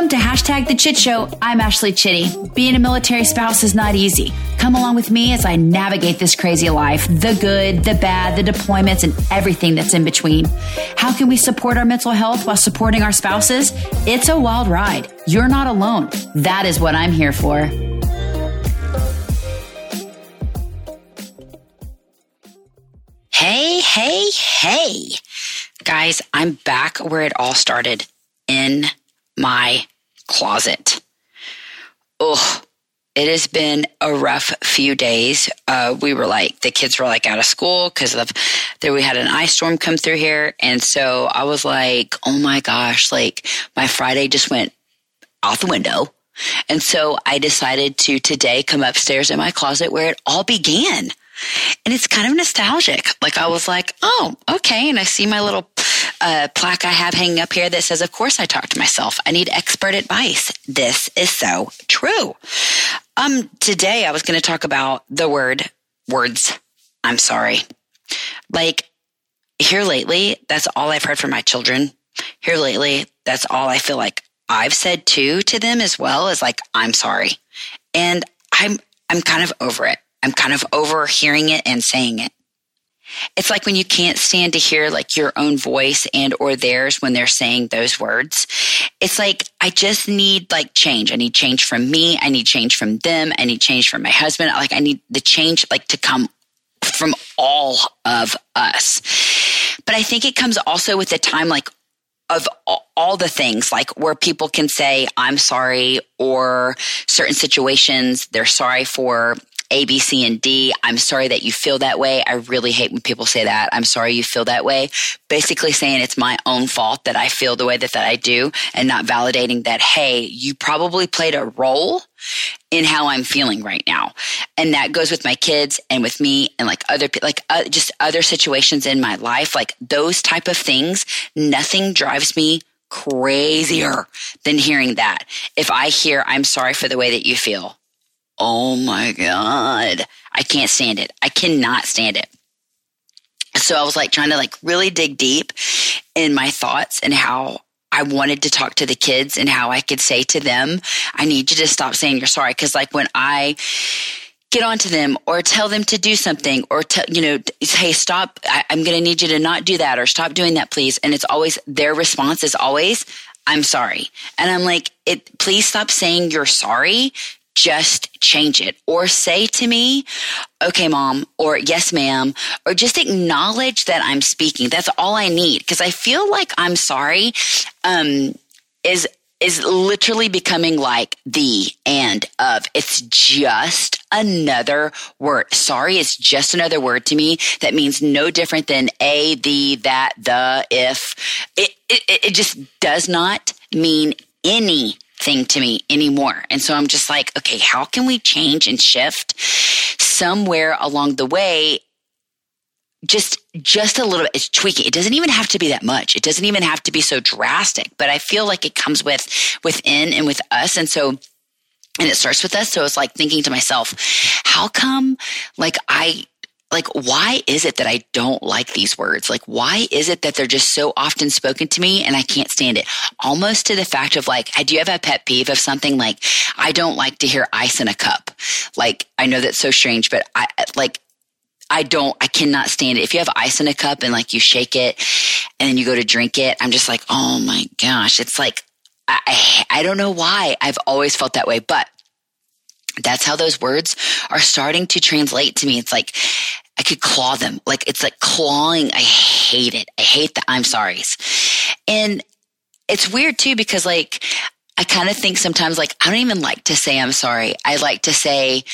Welcome to hashtag the Chit Show. I'm Ashley Chitty. Being a military spouse is not easy. Come along with me as I navigate this crazy life the good, the bad, the deployments, and everything that's in between. How can we support our mental health while supporting our spouses? It's a wild ride. You're not alone. That is what I'm here for. Hey, hey, hey. Guys, I'm back where it all started in my closet. Ugh, it has been a rough few days. Uh, we were like, the kids were like out of school because of that we had an ice storm come through here. And so I was like, oh my gosh, like my Friday just went out the window. And so I decided to today come upstairs in my closet where it all began. And it's kind of nostalgic. Like I was like, oh, okay. And I see my little uh, plaque I have hanging up here that says, of course I talk to myself. I need expert advice. This is so true. Um, today I was going to talk about the word words. I'm sorry. Like here lately, that's all I've heard from my children. Here lately, that's all I feel like I've said too to them as well as like, I'm sorry. And I'm, I'm kind of over it. I'm kind of over hearing it and saying it. It's like when you can't stand to hear like your own voice and or theirs when they're saying those words. It's like I just need like change. I need change from me. I need change from them. I need change from my husband. Like I need the change like to come from all of us. But I think it comes also with the time like of all the things like where people can say i'm sorry or certain situations they're sorry for a, B, C, and D. I'm sorry that you feel that way. I really hate when people say that. I'm sorry you feel that way. Basically saying it's my own fault that I feel the way that, that I do and not validating that, hey, you probably played a role in how I'm feeling right now. And that goes with my kids and with me and like other, like uh, just other situations in my life. Like those type of things, nothing drives me crazier than hearing that. If I hear, I'm sorry for the way that you feel oh my God, I can't stand it. I cannot stand it. So I was like trying to like really dig deep in my thoughts and how I wanted to talk to the kids and how I could say to them, I need you to stop saying you're sorry. Cause like when I get onto them or tell them to do something or tell, you know, hey, stop. I, I'm going to need you to not do that or stop doing that, please. And it's always their response is always, I'm sorry. And I'm like, it, please stop saying you're sorry just change it or say to me, okay, mom, or yes, ma'am, or just acknowledge that I'm speaking. That's all I need. Cause I feel like I'm sorry, um, is, is literally becoming like the and of. It's just another word. Sorry is just another word to me that means no different than a, the, that, the, if. It, it, it just does not mean any thing to me anymore. And so I'm just like, okay, how can we change and shift somewhere along the way? Just, just a little bit. It's tweaking. It doesn't even have to be that much. It doesn't even have to be so drastic, but I feel like it comes with, within and with us. And so, and it starts with us. So it's like thinking to myself, how come like I like why is it that I don't like these words? Like why is it that they're just so often spoken to me and I can't stand it? Almost to the fact of like, I do have a pet peeve of something like I don't like to hear ice in a cup? Like I know that's so strange, but I like I don't, I cannot stand it. If you have ice in a cup and like you shake it and then you go to drink it, I'm just like, oh my gosh, it's like, I, I don't know why I've always felt that way, but that's how those words are starting to translate to me. It's like I could claw them. Like it's like clawing. I hate it. I hate the I'm sorry's. And it's weird too because like I kind of think sometimes like I don't even like to say I'm sorry. I like to say,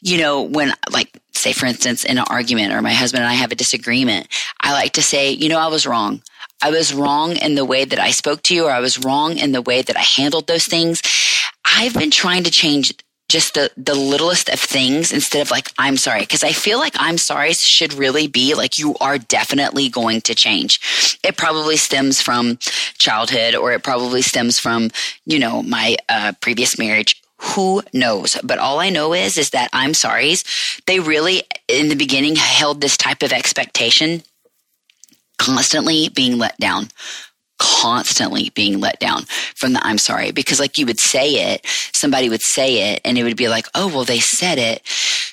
you know, when like say for instance in an argument or my husband and I have a disagreement, I like to say, you know, I was wrong. I was wrong in the way that I spoke to you or I was wrong in the way that I handled those things. I've been trying to change just the the littlest of things instead of like i'm sorry. Because i feel like i'm sorry should really be like you are definitely going to change. It probably stems from childhood or it probably stems from you know my uh, previous marriage. Who knows? But all i know is is that i'm sorry's they really in the beginning held this type of expectation constantly being let down constantly being let down from the I'm sorry because like you would say it, somebody would say it and it would be like, oh, well, they said it.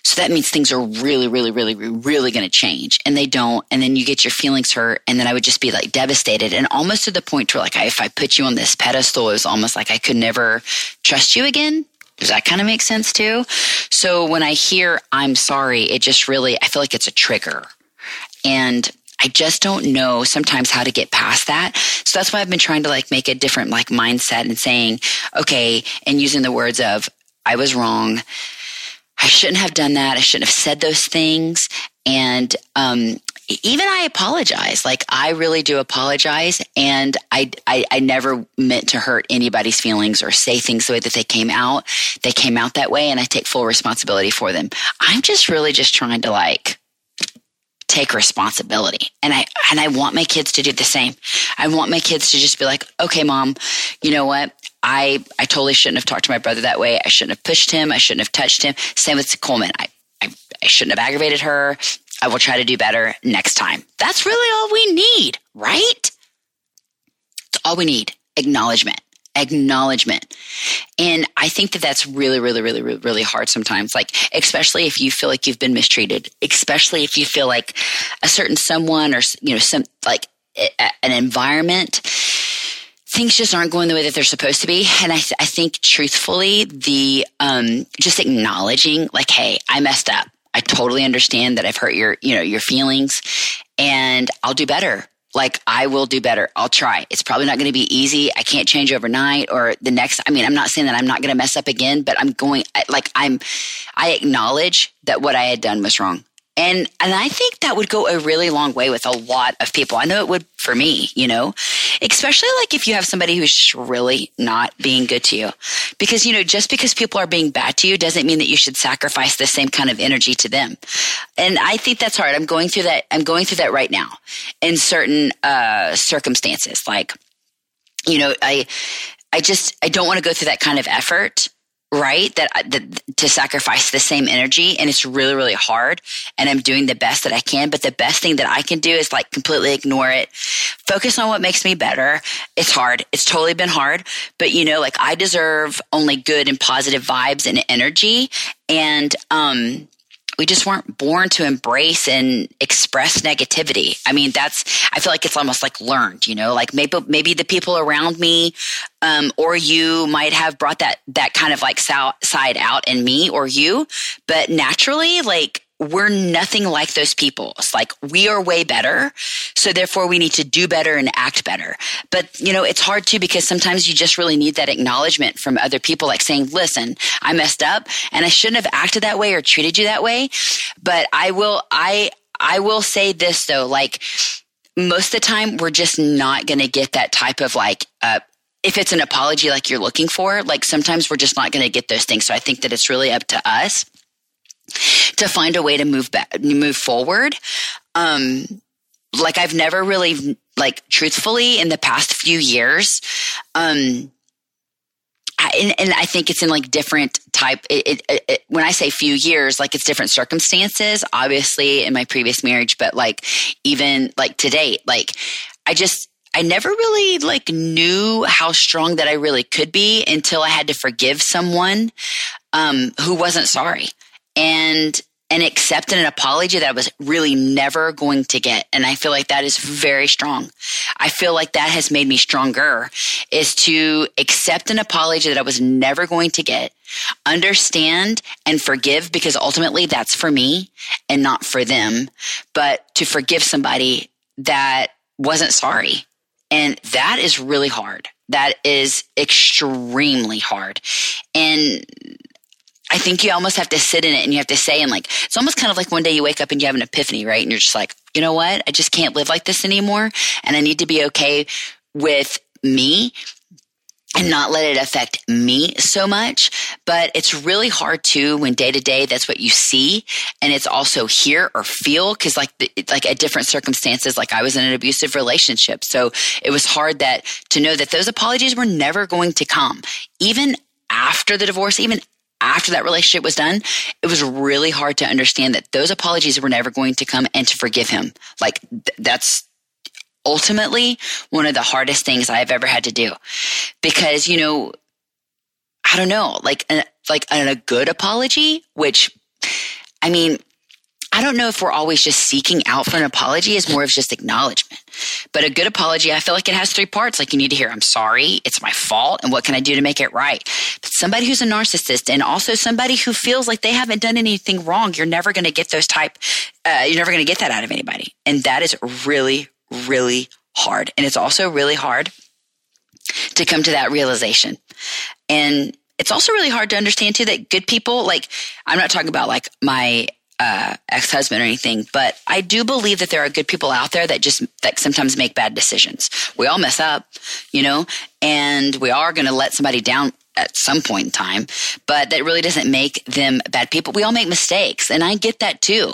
So that means things are really, really, really, really going to change and they don't. And then you get your feelings hurt. And then I would just be like devastated and almost to the point where like, if I put you on this pedestal, it was almost like I could never trust you again. Does that kind of make sense too? So when I hear I'm sorry, it just really, I feel like it's a trigger. And I just don't know sometimes how to get past that. So that's why I've been trying to like make a different like mindset and saying, okay, and using the words of, I was wrong. I shouldn't have done that. I shouldn't have said those things. And, um, even I apologize. Like I really do apologize. And I, I, I never meant to hurt anybody's feelings or say things the way that they came out. They came out that way and I take full responsibility for them. I'm just really just trying to like, take responsibility. And I and I want my kids to do the same. I want my kids to just be like, "Okay, mom, you know what? I I totally shouldn't have talked to my brother that way. I shouldn't have pushed him. I shouldn't have touched him. Same with Coleman. I I, I shouldn't have aggravated her. I will try to do better next time. That's really all we need, right? It's all we need. Acknowledgement acknowledgement. And I think that that's really, really, really, really, really hard sometimes. Like, especially if you feel like you've been mistreated, especially if you feel like a certain someone or, you know, some like an environment, things just aren't going the way that they're supposed to be. And I, th- I think truthfully, the, um, just acknowledging like, Hey, I messed up. I totally understand that I've hurt your, you know, your feelings and I'll do better like I will do better. I'll try. It's probably not going to be easy. I can't change overnight or the next. I mean, I'm not saying that I'm not going to mess up again, but I'm going like I'm, I acknowledge that what I had done was wrong. And, and I think that would go a really long way with a lot of people. I know it would for me, you know, especially like if you have somebody who's just really not being good to you. Because, you know, just because people are being bad to you doesn't mean that you should sacrifice the same kind of energy to them. And I think that's hard. I'm going through that. I'm going through that right now in certain, uh, circumstances. Like, you know, I, I just, I don't want to go through that kind of effort right? That, that, to sacrifice the same energy and it's really really hard and i'm doing the best that i can but the best thing that i can do is like completely ignore it. Focus on what makes me better. It's hard. It's totally been hard but you know like i deserve only good and positive vibes and energy and um we just weren't born to embrace and express negativity. I mean, that's, I feel like it's almost like learned, you know, like maybe, maybe the people around me, um, or you might have brought that, that kind of like side out in me or you, but naturally, like, we're nothing like those people. It's like we are way better. So therefore we need to do better and act better. But you know, it's hard too because sometimes you just really need that acknowledgement from other people, like saying, listen, I messed up and I shouldn't have acted that way or treated you that way. But I will, I, I will say this though, like most of the time we're just not going to get that type of like, uh, if it's an apology like you're looking for, like sometimes we're just not going to get those things. So I think that it's really up to us to find a way to move back, move forward. Um, like I've never really, like, truthfully, in the past few years, um, I, and, and, I think it's in like different type. It, it, it, when I say few years, like it's different circumstances. Obviously, in my previous marriage, but like even like to date, like I just I never really like knew how strong that I really could be until I had to forgive someone um, who wasn't sorry and and accept an apology that I was really never going to get. And I feel like that is very strong. I feel like that has made me stronger is to accept an apology that I was never going to get, understand and forgive because ultimately that's for me and not for them, but to forgive somebody that wasn't sorry. And that is really hard. That is extremely hard. And I think you almost have to sit in it and you have to say, and like, it's almost kind of like one day you wake up and you have an epiphany, right? And you're just like, you know what? I just can't live like this anymore. And I need to be okay with me and not let it affect me so much. But it's really hard too when day to day that's what you see and it's also hear or feel because like like at different circumstances, like I was in an abusive relationship, so it was hard that to know that those apologies were never going to come, even after the divorce, even after that relationship was done, it was really hard to understand that those apologies were never going to come and to forgive him. Like th- that's ultimately one of the hardest things I've ever had to do because, you know, I don't know, like, like a good apology, which I mean, I don't know if we're always just seeking out for an apology is more of just acknowledgement. But a good apology, I feel like it has three parts. Like you need to hear, I'm sorry, it's my fault, and what can I do to make it right? But somebody who's a narcissist and also somebody who feels like they haven't done anything wrong, you're never going to get those type, uh, you're never going to get that out of anybody. And that is really, really hard. And it's also really hard to come to that realization. And it's also really hard to understand too that good people, like, I'm not talking about like my uh, ex-husband or anything, but I do believe that there are good people out there that just that sometimes make bad decisions. We all mess up, you know, and we are going to let somebody down at some point in time, but that really doesn't make them bad people. We all make mistakes and I get that too.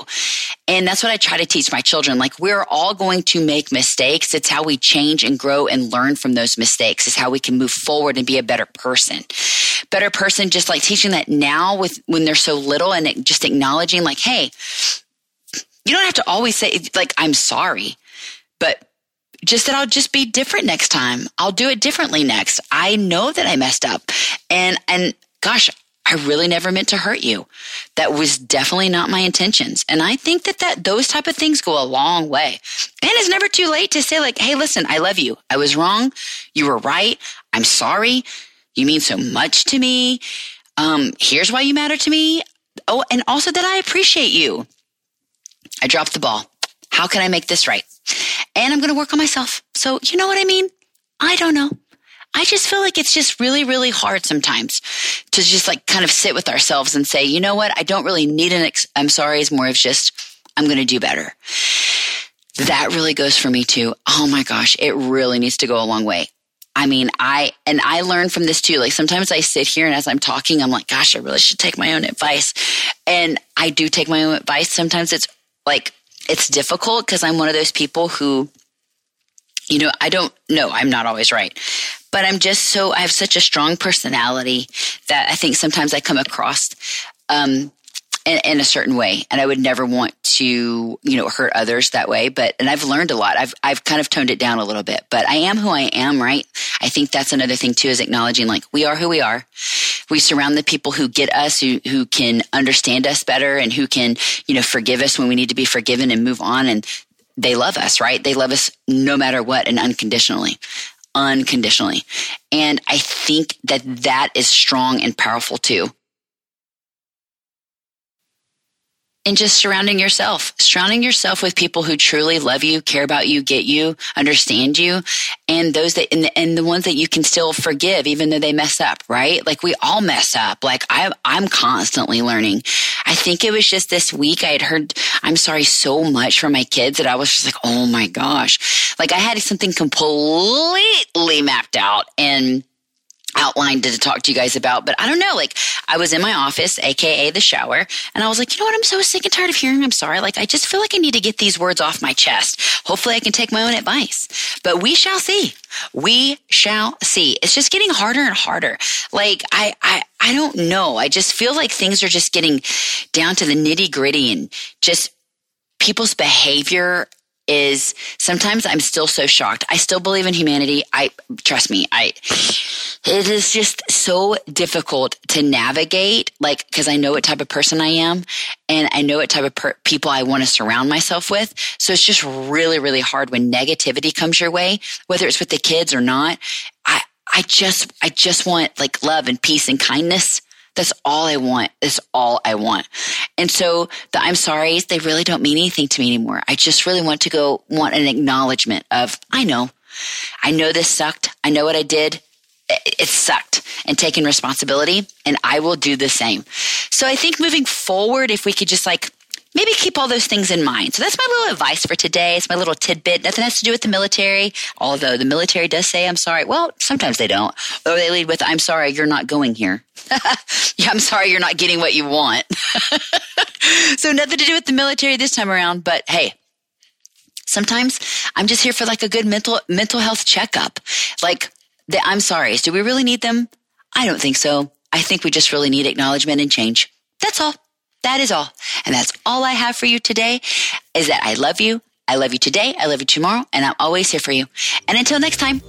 And that's what I try to teach my children. Like we're all going to make mistakes. It's how we change and grow and learn from those mistakes. is how we can move forward and be a better person. Better person, just like teaching that now with when they're so little and just acknowledging like, Hey, you don't have to always say like, I'm sorry, but just that I'll just be different next time. I'll do it differently next. I know that I messed up. And, and gosh, I really never meant to hurt you. That was definitely not my intentions. And I think that, that those type of things go a long way. And it's never too late to say like, Hey, listen, I love you. I was wrong. You were right. I'm sorry. You mean so much to me. Um, here's why you matter to me. Oh, and also that I appreciate you. I dropped the ball. How can I make this right? And I'm going to work on myself. So, you know what I mean? I don't know. I just feel like it's just really, really hard sometimes to just like kind of sit with ourselves and say, you know what? I don't really need an, ex- I'm sorry. It's more of just, I'm going to do better. That really goes for me too. Oh my gosh. It really needs to go a long way. I mean, I, and I learn from this too. Like sometimes I sit here and as I'm talking, I'm like, gosh, I really should take my own advice. And I do take my own advice. Sometimes it's like it's difficult because I'm one of those people who, you know, I don't know, I'm not always right. But I'm just so, I have such a strong personality that I think sometimes I come across um, in, in, a certain way. And I would never want to, you know, hurt others that way. But, and I've learned a lot. I've, I've kind of toned it down a little bit, but I am who I am, right? I think that's another thing too, is acknowledging like we are who we are. We surround the people who get us, who, who can understand us better and who can, you know, forgive us when we need to be forgiven and move on. And they love us, right? They love us no matter what and unconditionally unconditionally. And I think that that is strong and powerful too. And just surrounding yourself, surrounding yourself with people who truly love you, care about you, get you, understand you, and those that, and the, and the ones that you can still forgive, even though they mess up, right? Like we all mess up. Like I, I'm constantly learning. I think it was just this week I had heard, I'm sorry so much from my kids that I was just like, oh my gosh. Like I had something completely mapped out and outlined to talk to you guys about, but I don't know. Like I was in my office, aka the shower, and I was like, you know what? I'm so sick and tired of hearing I'm sorry. Like I just feel like I need to get these words off my chest. Hopefully I can take my own advice, but we shall see. We shall see. It's just getting harder and harder. Like I, I, I don't know. I just feel like things are just getting down to the nitty gritty and just people's behavior is sometimes I'm still so shocked. I still believe in humanity. I trust me. I it is just so difficult to navigate like because I know what type of person I am and I know what type of per- people I want to surround myself with. So it's just really really hard when negativity comes your way, whether it's with the kids or not. I I just I just want like love and peace and kindness that's all I want. That's all I want. And so the I'm sorry, they really don't mean anything to me anymore. I just really want to go, want an acknowledgement of, I know, I know this sucked. I know what I did. It sucked and taking responsibility and I will do the same. So I think moving forward, if we could just like maybe keep all those things in mind. So that's my little advice for today. It's my little tidbit. Nothing has to do with the military, although the military does say, I'm sorry. Well, sometimes they don't. Or they lead with, I'm sorry, you're not going here. yeah, I'm sorry, you're not getting what you want. so nothing to do with the military this time around, but hey, sometimes I'm just here for like a good mental, mental health checkup. Like the I'm sorry's. Do we really need them? I don't think so. I think we just really need acknowledgement and change. That's all. That is all. And that's all I have for you today is that I love you. I love you today. I love you tomorrow. And I'm always here for you. And until next time.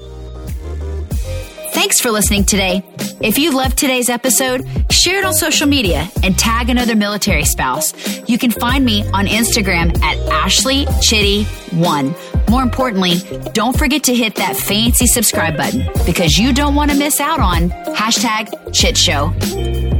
Thanks for listening today. If you loved today's episode, share it on social media and tag another military spouse. You can find me on Instagram at Ashley Chitty1. More importantly, don't forget to hit that fancy subscribe button because you don't want to miss out on hashtag Chit Show.